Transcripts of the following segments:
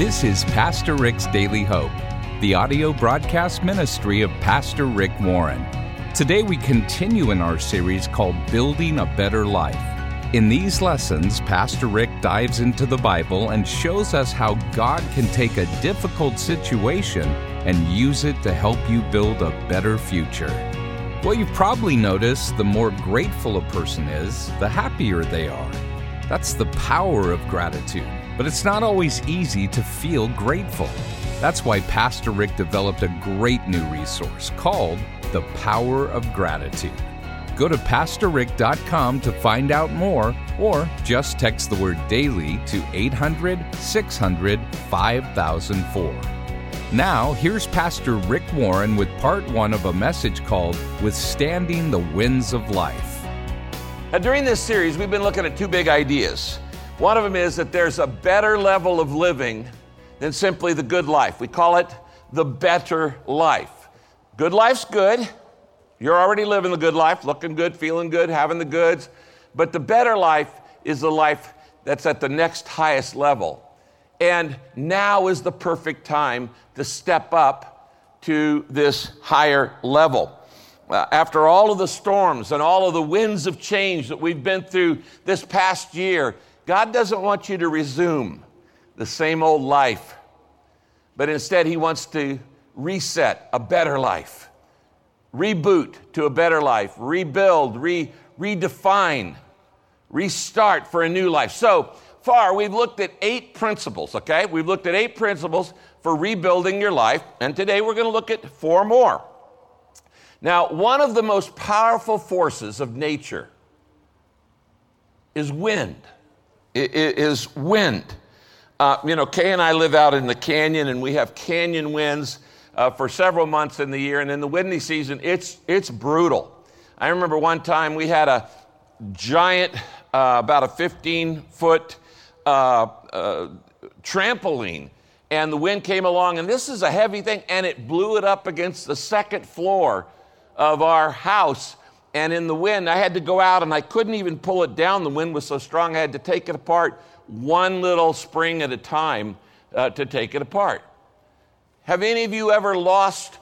This is Pastor Rick's Daily Hope, the audio broadcast ministry of Pastor Rick Warren. Today we continue in our series called Building a Better Life. In these lessons, Pastor Rick dives into the Bible and shows us how God can take a difficult situation and use it to help you build a better future. Well, you've probably noticed the more grateful a person is, the happier they are. That's the power of gratitude. But it's not always easy to feel grateful. That's why Pastor Rick developed a great new resource called The Power of Gratitude. Go to PastorRick.com to find out more, or just text the word daily to 800 600 5004. Now, here's Pastor Rick Warren with part one of a message called Withstanding the Winds of Life. Now, during this series, we've been looking at two big ideas. One of them is that there's a better level of living than simply the good life. We call it the better life. Good life's good. You're already living the good life, looking good, feeling good, having the goods. But the better life is the life that's at the next highest level. And now is the perfect time to step up to this higher level. Uh, after all of the storms and all of the winds of change that we've been through this past year, God doesn't want you to resume the same old life, but instead, He wants to reset a better life, reboot to a better life, rebuild, re- redefine, restart for a new life. So far, we've looked at eight principles, okay? We've looked at eight principles for rebuilding your life, and today we're going to look at four more. Now, one of the most powerful forces of nature is wind is wind. Uh, you know, Kay and I live out in the canyon, and we have canyon winds uh, for several months in the year. And in the windy season, it's it's brutal. I remember one time we had a giant, uh, about a 15 foot uh, uh, trampoline, and the wind came along, and this is a heavy thing, and it blew it up against the second floor of our house and in the wind, I had to go out and I couldn't even pull it down. The wind was so strong, I had to take it apart one little spring at a time uh, to take it apart. Have any of you ever lost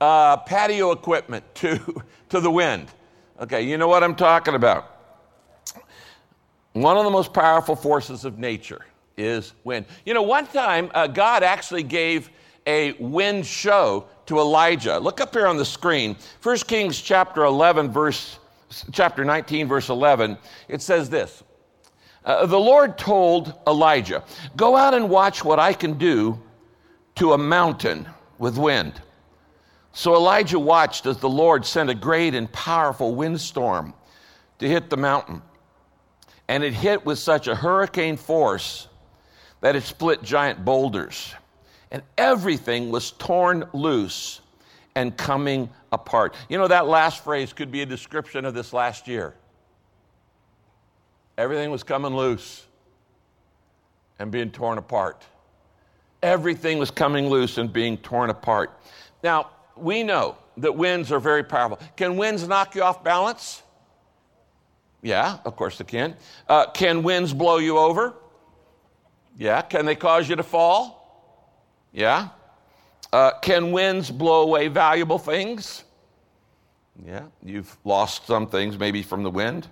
uh, patio equipment to, to the wind? Okay, you know what I'm talking about. One of the most powerful forces of nature is wind. You know, one time uh, God actually gave a wind show to Elijah. Look up here on the screen. 1 Kings chapter 11 verse chapter 19 verse 11. It says this. Uh, the Lord told Elijah, "Go out and watch what I can do to a mountain with wind." So Elijah watched as the Lord sent a great and powerful windstorm to hit the mountain. And it hit with such a hurricane force that it split giant boulders and everything was torn loose and coming apart. You know, that last phrase could be a description of this last year. Everything was coming loose and being torn apart. Everything was coming loose and being torn apart. Now, we know that winds are very powerful. Can winds knock you off balance? Yeah, of course they can. Uh, can winds blow you over? Yeah. Can they cause you to fall? Yeah? Uh, can winds blow away valuable things? Yeah, you've lost some things maybe from the wind.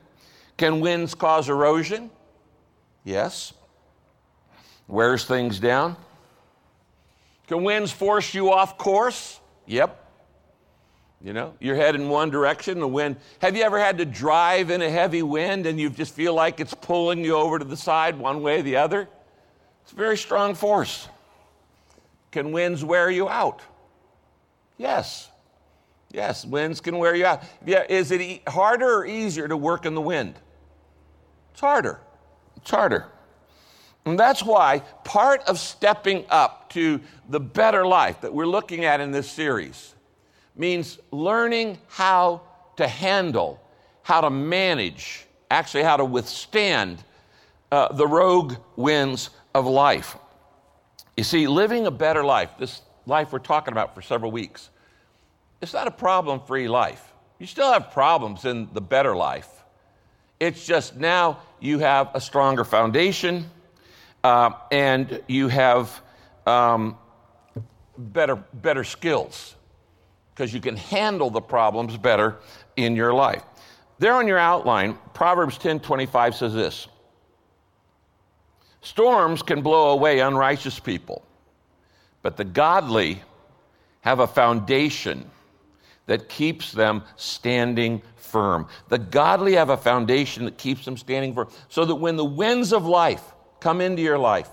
Can winds cause erosion? Yes. Wears things down. Can winds force you off course? Yep. You know, you're heading one direction, the wind. Have you ever had to drive in a heavy wind and you just feel like it's pulling you over to the side one way or the other? It's a very strong force. Can winds wear you out? Yes. Yes, winds can wear you out. Yeah, is it e- harder or easier to work in the wind? It's harder. It's harder. And that's why part of stepping up to the better life that we're looking at in this series means learning how to handle, how to manage, actually, how to withstand uh, the rogue winds of life. You see, living a better life, this life we're talking about for several weeks, it's not a problem free life. You still have problems in the better life. It's just now you have a stronger foundation uh, and you have um, better, better skills because you can handle the problems better in your life. There on your outline, Proverbs 10:25 says this. Storms can blow away unrighteous people, but the godly have a foundation that keeps them standing firm. The godly have a foundation that keeps them standing firm. So that when the winds of life come into your life,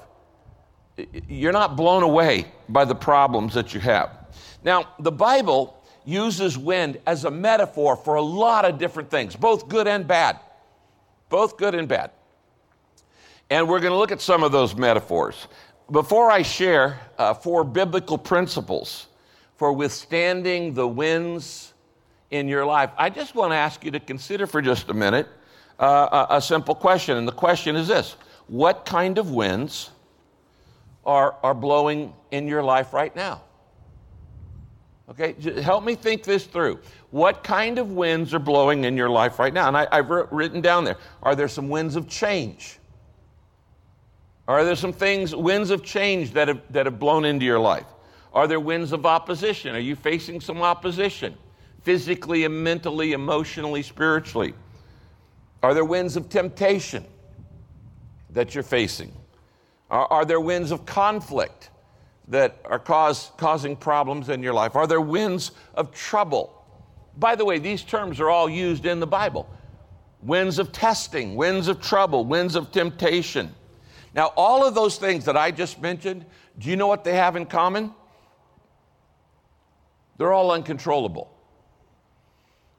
you're not blown away by the problems that you have. Now, the Bible uses wind as a metaphor for a lot of different things, both good and bad. Both good and bad. And we're going to look at some of those metaphors. Before I share uh, four biblical principles for withstanding the winds in your life, I just want to ask you to consider for just a minute uh, a, a simple question. And the question is this What kind of winds are, are blowing in your life right now? Okay, help me think this through. What kind of winds are blowing in your life right now? And I, have written down there are there some winds of change? Are there some things, winds of change that have, that have blown into your life? Are there winds of opposition? Are you facing some opposition? Physically and mentally, emotionally, spiritually? Are there winds of temptation that you're facing? Are, are there winds of conflict that are cause, causing problems in your life? Are there winds of trouble? By the way, these terms are all used in the Bible winds of testing, winds of trouble, winds of temptation. Now, all of those things that I just mentioned, do you know what they have in common? They're all uncontrollable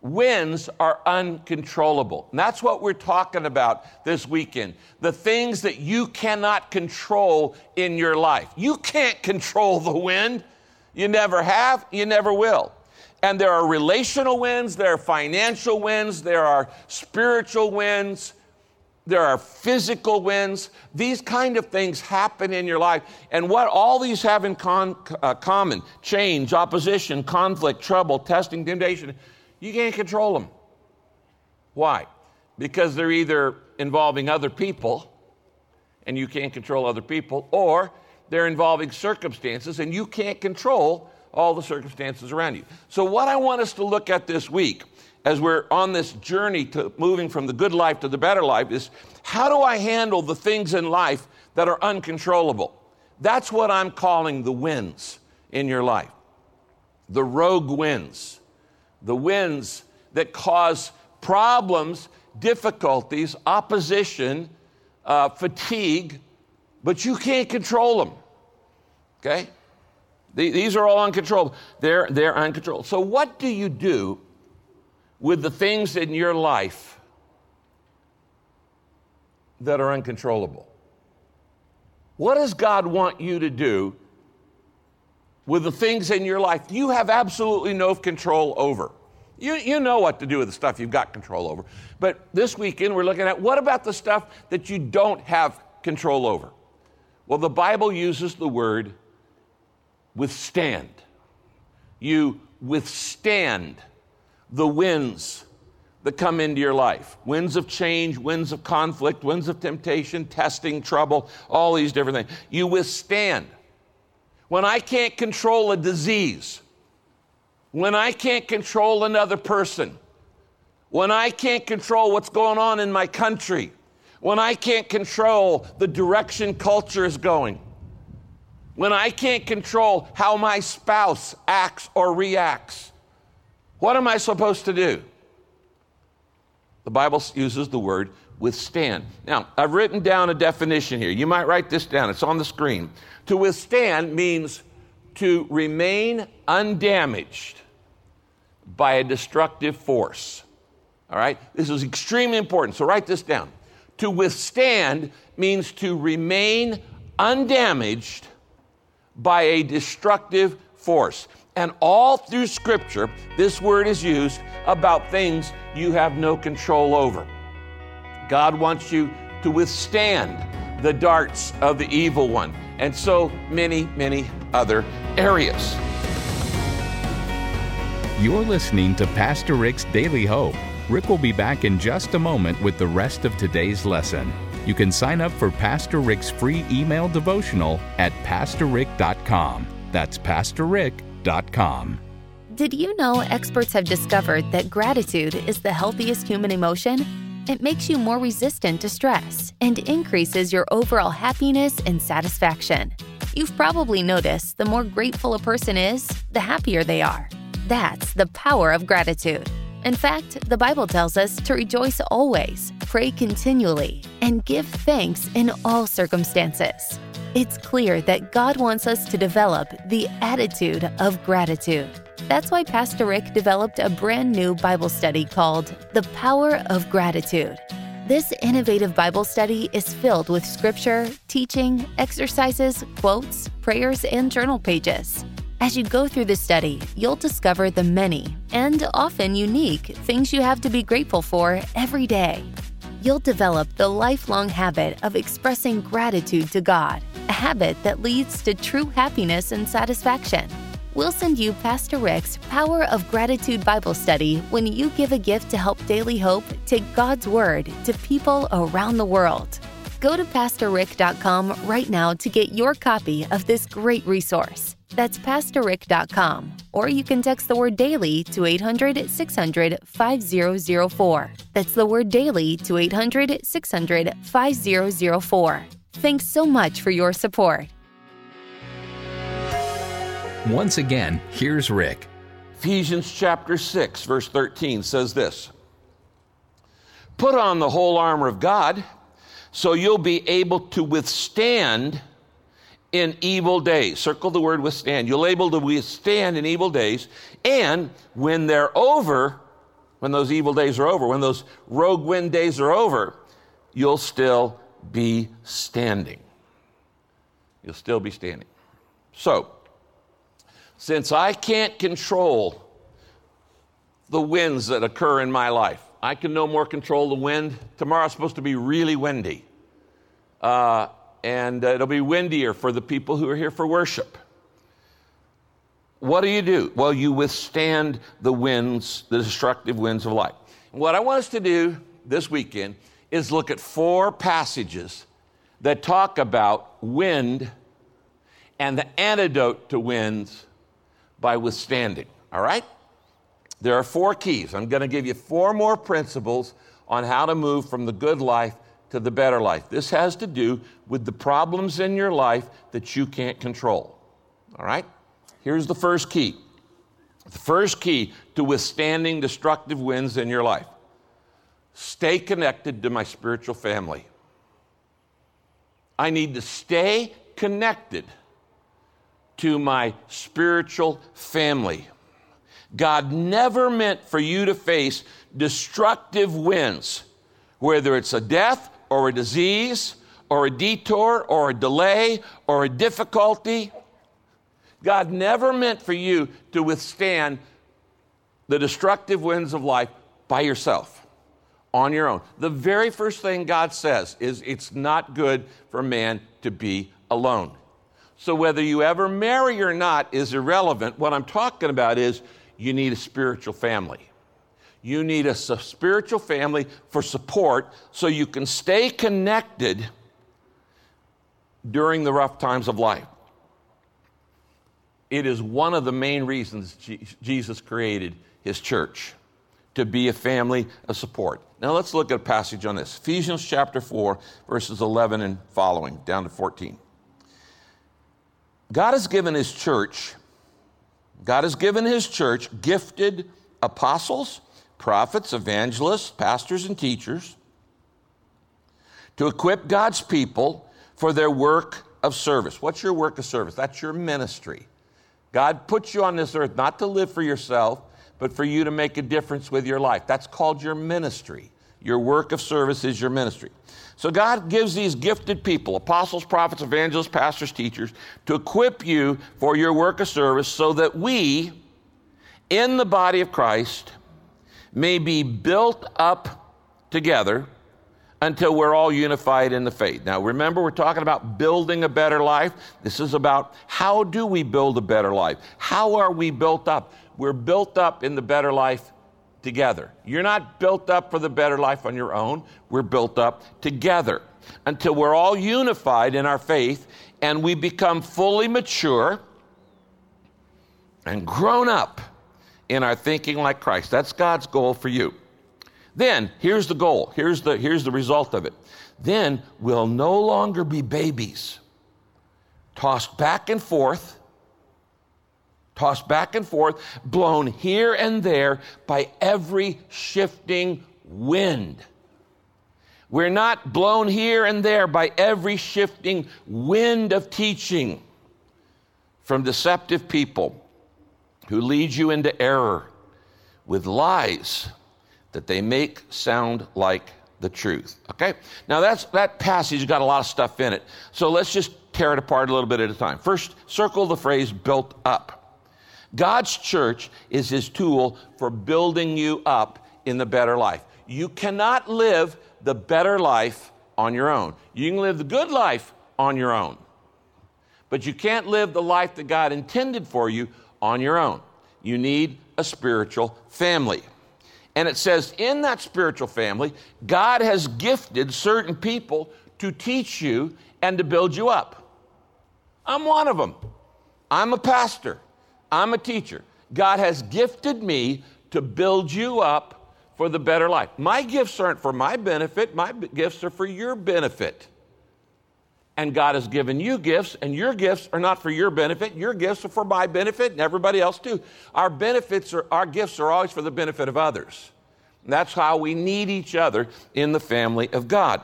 winds are uncontrollable. And that's what we're talking about this weekend. The things that you cannot control in your life. You can't control the wind. You never have, you never will. And there are relational winds, there are financial winds, there are spiritual winds, there are physical winds. These kind of things happen in your life. And what all these have in con- uh, common change, opposition, conflict, trouble, testing, temptation you can't control them. Why? Because they're either involving other people, and you can't control other people, or they're involving circumstances, and you can't control all the circumstances around you. So, what I want us to look at this week, as we're on this journey to moving from the good life to the better life, is how do I handle the things in life that are uncontrollable? That's what I'm calling the winds in your life. The rogue winds the winds that cause problems, difficulties, opposition, uh, fatigue, but you can't control them. Okay? These are all uncontrollable. They're, they're uncontrolled. So, what do you do with the things in your life that are uncontrollable? What does God want you to do with the things in your life you have absolutely no control over. You, you know what to do with the stuff you've got control over. But this weekend, we're looking at what about the stuff that you don't have control over? Well, the Bible uses the word withstand. You withstand the winds that come into your life winds of change, winds of conflict, winds of temptation, testing, trouble, all these different things. You withstand when I can't control a disease, when I can't control another person, when I can't control what's going on in my country, when I can't control the direction culture is going, when I can't control how my spouse acts or reacts, what am I supposed to do? The Bible uses the word withstand. Now, I've written down a definition here. You might write this down, it's on the screen. To withstand means to remain undamaged by a destructive force. All right? This is extremely important. So write this down. To withstand means to remain undamaged by a destructive force. And all through Scripture, this word is used about things you have no control over. God wants you to withstand the darts of the evil one, and so many, many other areas. You're listening to Pastor Rick's Daily Hope. Rick will be back in just a moment with the rest of today's lesson. You can sign up for Pastor Rick's free email devotional at pastorrick.com. That's pastorrick.com. Did you know experts have discovered that gratitude is the healthiest human emotion? It makes you more resistant to stress and increases your overall happiness and satisfaction. You've probably noticed the more grateful a person is, the happier they are. That's the power of gratitude. In fact, the Bible tells us to rejoice always, pray continually, and give thanks in all circumstances. It's clear that God wants us to develop the attitude of gratitude. That's why Pastor Rick developed a brand new Bible study called The Power of Gratitude. This innovative Bible study is filled with scripture, teaching, exercises, quotes, prayers, and journal pages. As you go through the study, you'll discover the many and often unique things you have to be grateful for every day. You'll develop the lifelong habit of expressing gratitude to God, a habit that leads to true happiness and satisfaction we'll send you Pastor Rick's Power of Gratitude Bible Study when you give a gift to help Daily Hope take God's Word to people around the world. Go to PastorRick.com right now to get your copy of this great resource. That's PastorRick.com, or you can text the word daily to 800 600 5004. That's the word daily to 800 600 5004. Thanks so much for your support. Once again, here's Rick. Ephesians chapter 6, verse 13 says this Put on the whole armor of God so you'll be able to withstand in evil days. Circle the word withstand. You'll be able to withstand in evil days. And when they're over, when those evil days are over, when those rogue wind days are over, you'll still be standing. You'll still be standing. So, since I can't control the winds that occur in my life, I can no more control the wind. Tomorrow's supposed to be really windy. Uh, and uh, it'll be windier for the people who are here for worship. What do you do? Well, you withstand the winds, the destructive winds of life. What I want us to do this weekend is look at four passages that talk about wind and the antidote to winds by withstanding. All right? There are four keys. I'm going to give you four more principles on how to move from the good life to the better life. This has to do with the problems in your life that you can't control. All right? Here's the first key. The first key to withstanding destructive winds in your life stay connected to my spiritual family. I need to stay connected to my spiritual family. God never meant for you to face destructive winds, whether it's a death or a disease or a detour or a delay or a difficulty. God never meant for you to withstand the destructive winds of life by yourself, on your own. The very first thing God says is it's not good for man to be alone. So whether you ever marry or not is irrelevant. What I'm talking about is you need a spiritual family. You need a spiritual family for support so you can stay connected during the rough times of life. It is one of the main reasons Jesus created his church to be a family of support. Now let's look at a passage on this Ephesians chapter 4, verses 11 and following, down to 14. God has given His church, God has given His church gifted apostles, prophets, evangelists, pastors, and teachers to equip God's people for their work of service. What's your work of service? That's your ministry. God puts you on this earth not to live for yourself, but for you to make a difference with your life. That's called your ministry. Your work of service is your ministry. So God gives these gifted people, apostles, prophets, evangelists, pastors, teachers, to equip you for your work of service so that we, in the body of Christ, may be built up together until we're all unified in the faith. Now, remember, we're talking about building a better life. This is about how do we build a better life? How are we built up? We're built up in the better life together. You're not built up for the better life on your own. We're built up together. until we're all unified in our faith and we become fully mature and grown up in our thinking like Christ. That's God's goal for you. Then, here's the goal. Here's the, here's the result of it. Then we'll no longer be babies, tossed back and forth, tossed back and forth, blown here and there by every shifting wind. We're not blown here and there by every shifting wind of teaching from deceptive people who lead you into error with lies that they make sound like the truth. Okay? Now that's that passage got a lot of stuff in it. So let's just tear it apart a little bit at a time. First, circle the phrase built up. God's church is his tool for building you up in the better life. You cannot live the better life on your own. You can live the good life on your own. But you can't live the life that God intended for you on your own. You need a spiritual family. And it says in that spiritual family, God has gifted certain people to teach you and to build you up. I'm one of them. I'm a pastor. I'm a teacher. God has gifted me to build you up for the better life. My gifts aren't for my benefit, my gifts are for your benefit. And God has given you gifts, and your gifts are not for your benefit. Your gifts are for my benefit and everybody else too. Our benefits are, our gifts are always for the benefit of others. That's how we need each other in the family of God.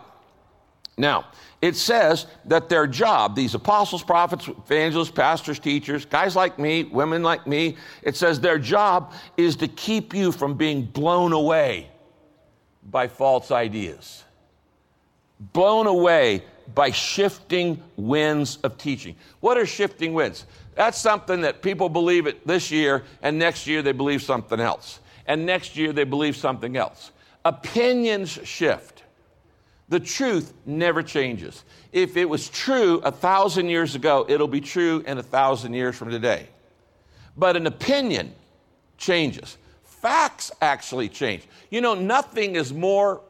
Now, it says that their job, these apostles, prophets, evangelists, pastors, teachers, guys like me, women like me, it says their job is to keep you from being blown away by false ideas, blown away by shifting winds of teaching. What are shifting winds? That's something that people believe it this year, and next year they believe something else, and next year they believe something else. Opinions shift. The truth never changes. If it was true a thousand years ago, it'll be true in a thousand years from today. But an opinion changes. Facts actually change. You know, nothing is more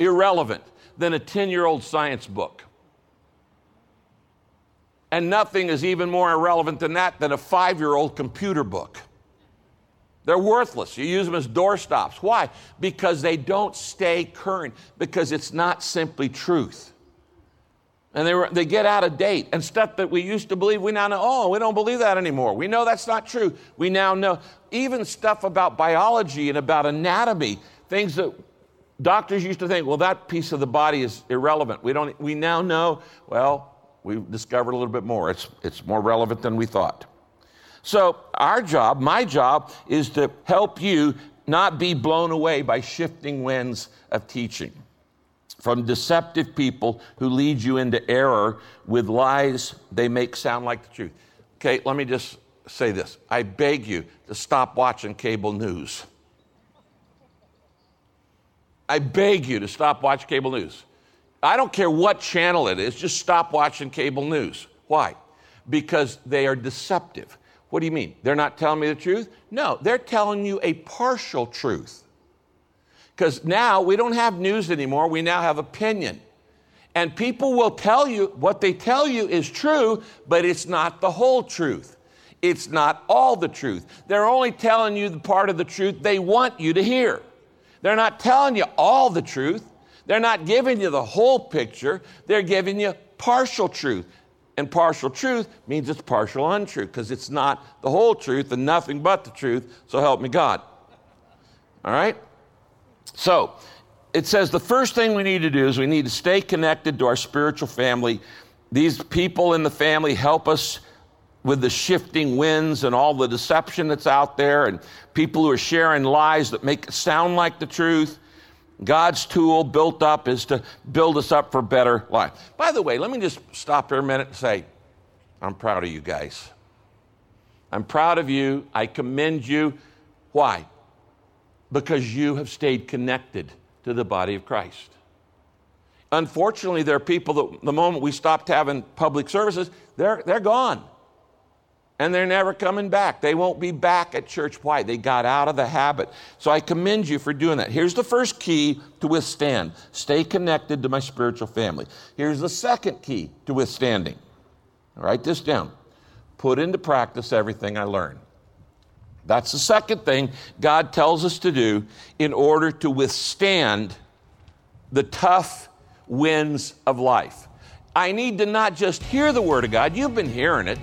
irrelevant than a 10 year old science book. And nothing is even more irrelevant than that than a five year old computer book. They're worthless. You use them as doorstops. Why? Because they don't stay current, because it's not simply truth. And they, were, they get out of date. And stuff that we used to believe, we now know, oh, we don't believe that anymore. We know that's not true. We now know. Even stuff about biology and about anatomy, things that doctors used to think, well, that piece of the body is irrelevant. We, don't, we now know, well, we've discovered a little bit more. It's, it's more relevant than we thought. So, our job, my job, is to help you not be blown away by shifting winds of teaching from deceptive people who lead you into error with lies they make sound like the truth. Okay, let me just say this. I beg you to stop watching cable news. I beg you to stop watching cable news. I don't care what channel it is, just stop watching cable news. Why? Because they are deceptive. What do you mean? They're not telling me the truth? No, they're telling you a partial truth. Because now we don't have news anymore, we now have opinion. And people will tell you what they tell you is true, but it's not the whole truth. It's not all the truth. They're only telling you the part of the truth they want you to hear. They're not telling you all the truth. They're not giving you the whole picture. They're giving you partial truth. And partial truth means it's partial untruth because it's not the whole truth and nothing but the truth. So help me God. All right? So it says the first thing we need to do is we need to stay connected to our spiritual family. These people in the family help us with the shifting winds and all the deception that's out there and people who are sharing lies that make it sound like the truth. God's tool built up is to build us up for better life. By the way, let me just stop here a minute and say, I'm proud of you guys. I'm proud of you. I commend you. Why? Because you have stayed connected to the body of Christ. Unfortunately, there are people that the moment we stopped having public services, they're, they're gone. And they're never coming back. They won't be back at church. Why? They got out of the habit. So I commend you for doing that. Here's the first key to withstand stay connected to my spiritual family. Here's the second key to withstanding. Write this down. Put into practice everything I learn. That's the second thing God tells us to do in order to withstand the tough winds of life. I need to not just hear the Word of God, you've been hearing it,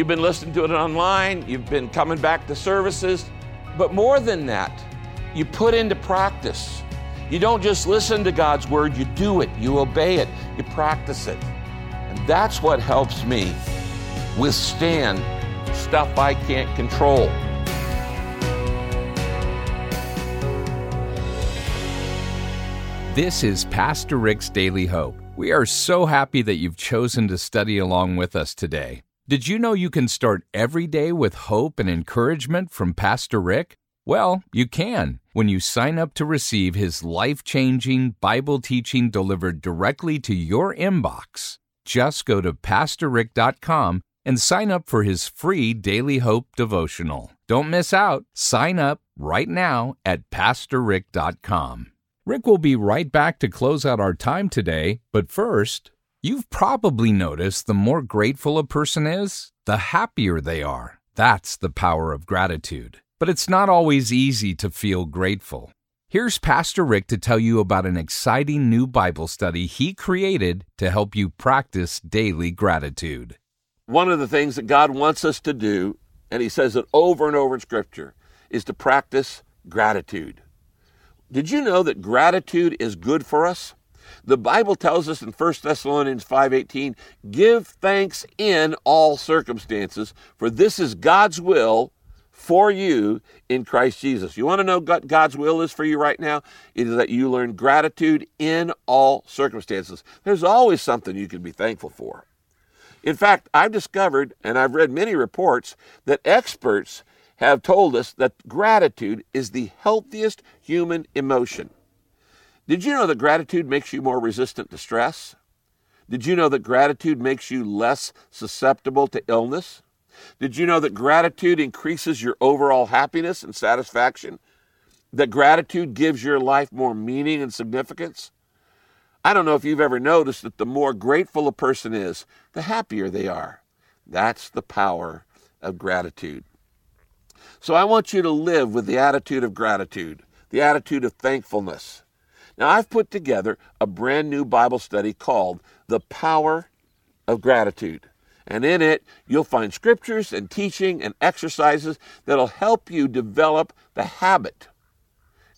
you've been listening to it online, you've been coming back to services, but more than that, you put into practice. You don't just listen to God's Word, you do it, you obey it, you practice it. And that's what helps me withstand stuff I can't control. This is Pastor Rick's Daily Hope. We are so happy that you've chosen to study along with us today. Did you know you can start every day with hope and encouragement from Pastor Rick? Well, you can when you sign up to receive his life changing Bible teaching delivered directly to your inbox. Just go to PastorRick.com and sign up for his free Daily Hope devotional. Don't miss out. Sign up right now at PastorRick.com. Rick will be right back to close out our time today, but first, you've probably noticed the more grateful a person is, the happier they are. That's the power of gratitude. But it's not always easy to feel grateful. Here's Pastor Rick to tell you about an exciting new Bible study he created to help you practice daily gratitude. One of the things that God wants us to do, and He says it over and over in Scripture, is to practice gratitude. Did you know that gratitude is good for us? The Bible tells us in 1 Thessalonians 5:18, "Give thanks in all circumstances, for this is God's will for you in Christ Jesus." You want to know what God's will is for you right now? It is that you learn gratitude in all circumstances. There's always something you can be thankful for. In fact, I've discovered, and I've read many reports, that experts have told us that gratitude is the healthiest human emotion. Did you know that gratitude makes you more resistant to stress? Did you know that gratitude makes you less susceptible to illness? Did you know that gratitude increases your overall happiness and satisfaction? That gratitude gives your life more meaning and significance? I don't know if you've ever noticed that the more grateful a person is, the happier they are. That's the power of gratitude. So I want you to live with the attitude of gratitude, the attitude of thankfulness. Now, I've put together a brand new Bible study called The Power of Gratitude. And in it, you'll find scriptures and teaching and exercises that'll help you develop the habit,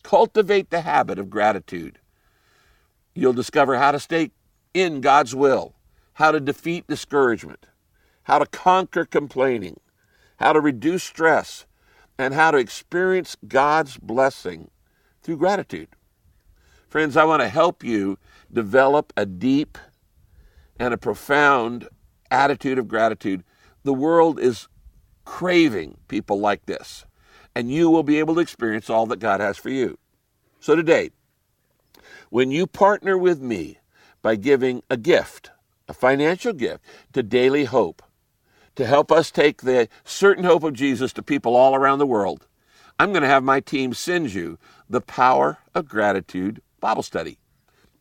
cultivate the habit of gratitude. You'll discover how to stay in God's will, how to defeat discouragement, how to conquer complaining, how to reduce stress, and how to experience God's blessing through gratitude. Friends, I want to help you develop a deep and a profound attitude of gratitude. The world is craving people like this, and you will be able to experience all that God has for you. So, today, when you partner with me by giving a gift, a financial gift to Daily Hope, to help us take the certain hope of Jesus to people all around the world, I'm going to have my team send you the Power of Gratitude Bible study.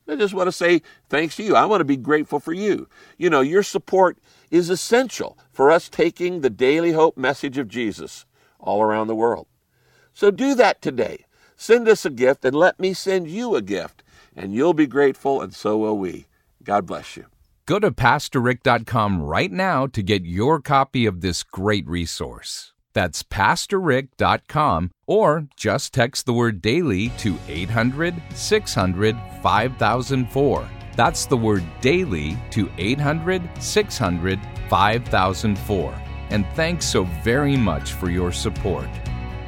I just want to say thanks to you. I want to be grateful for you. You know, your support is essential for us taking the daily hope message of Jesus all around the world. So do that today. Send us a gift and let me send you a gift, and you'll be grateful, and so will we. God bless you. Go to PastorRick.com right now to get your copy of this great resource. That's PastorRick.com or just text the word daily to 800 600 5004. That's the word daily to 800 600 5004. And thanks so very much for your support.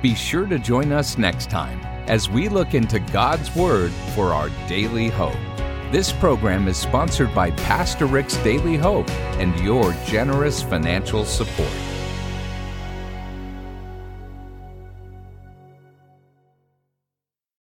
Be sure to join us next time as we look into God's Word for our daily hope. This program is sponsored by Pastor Rick's Daily Hope and your generous financial support.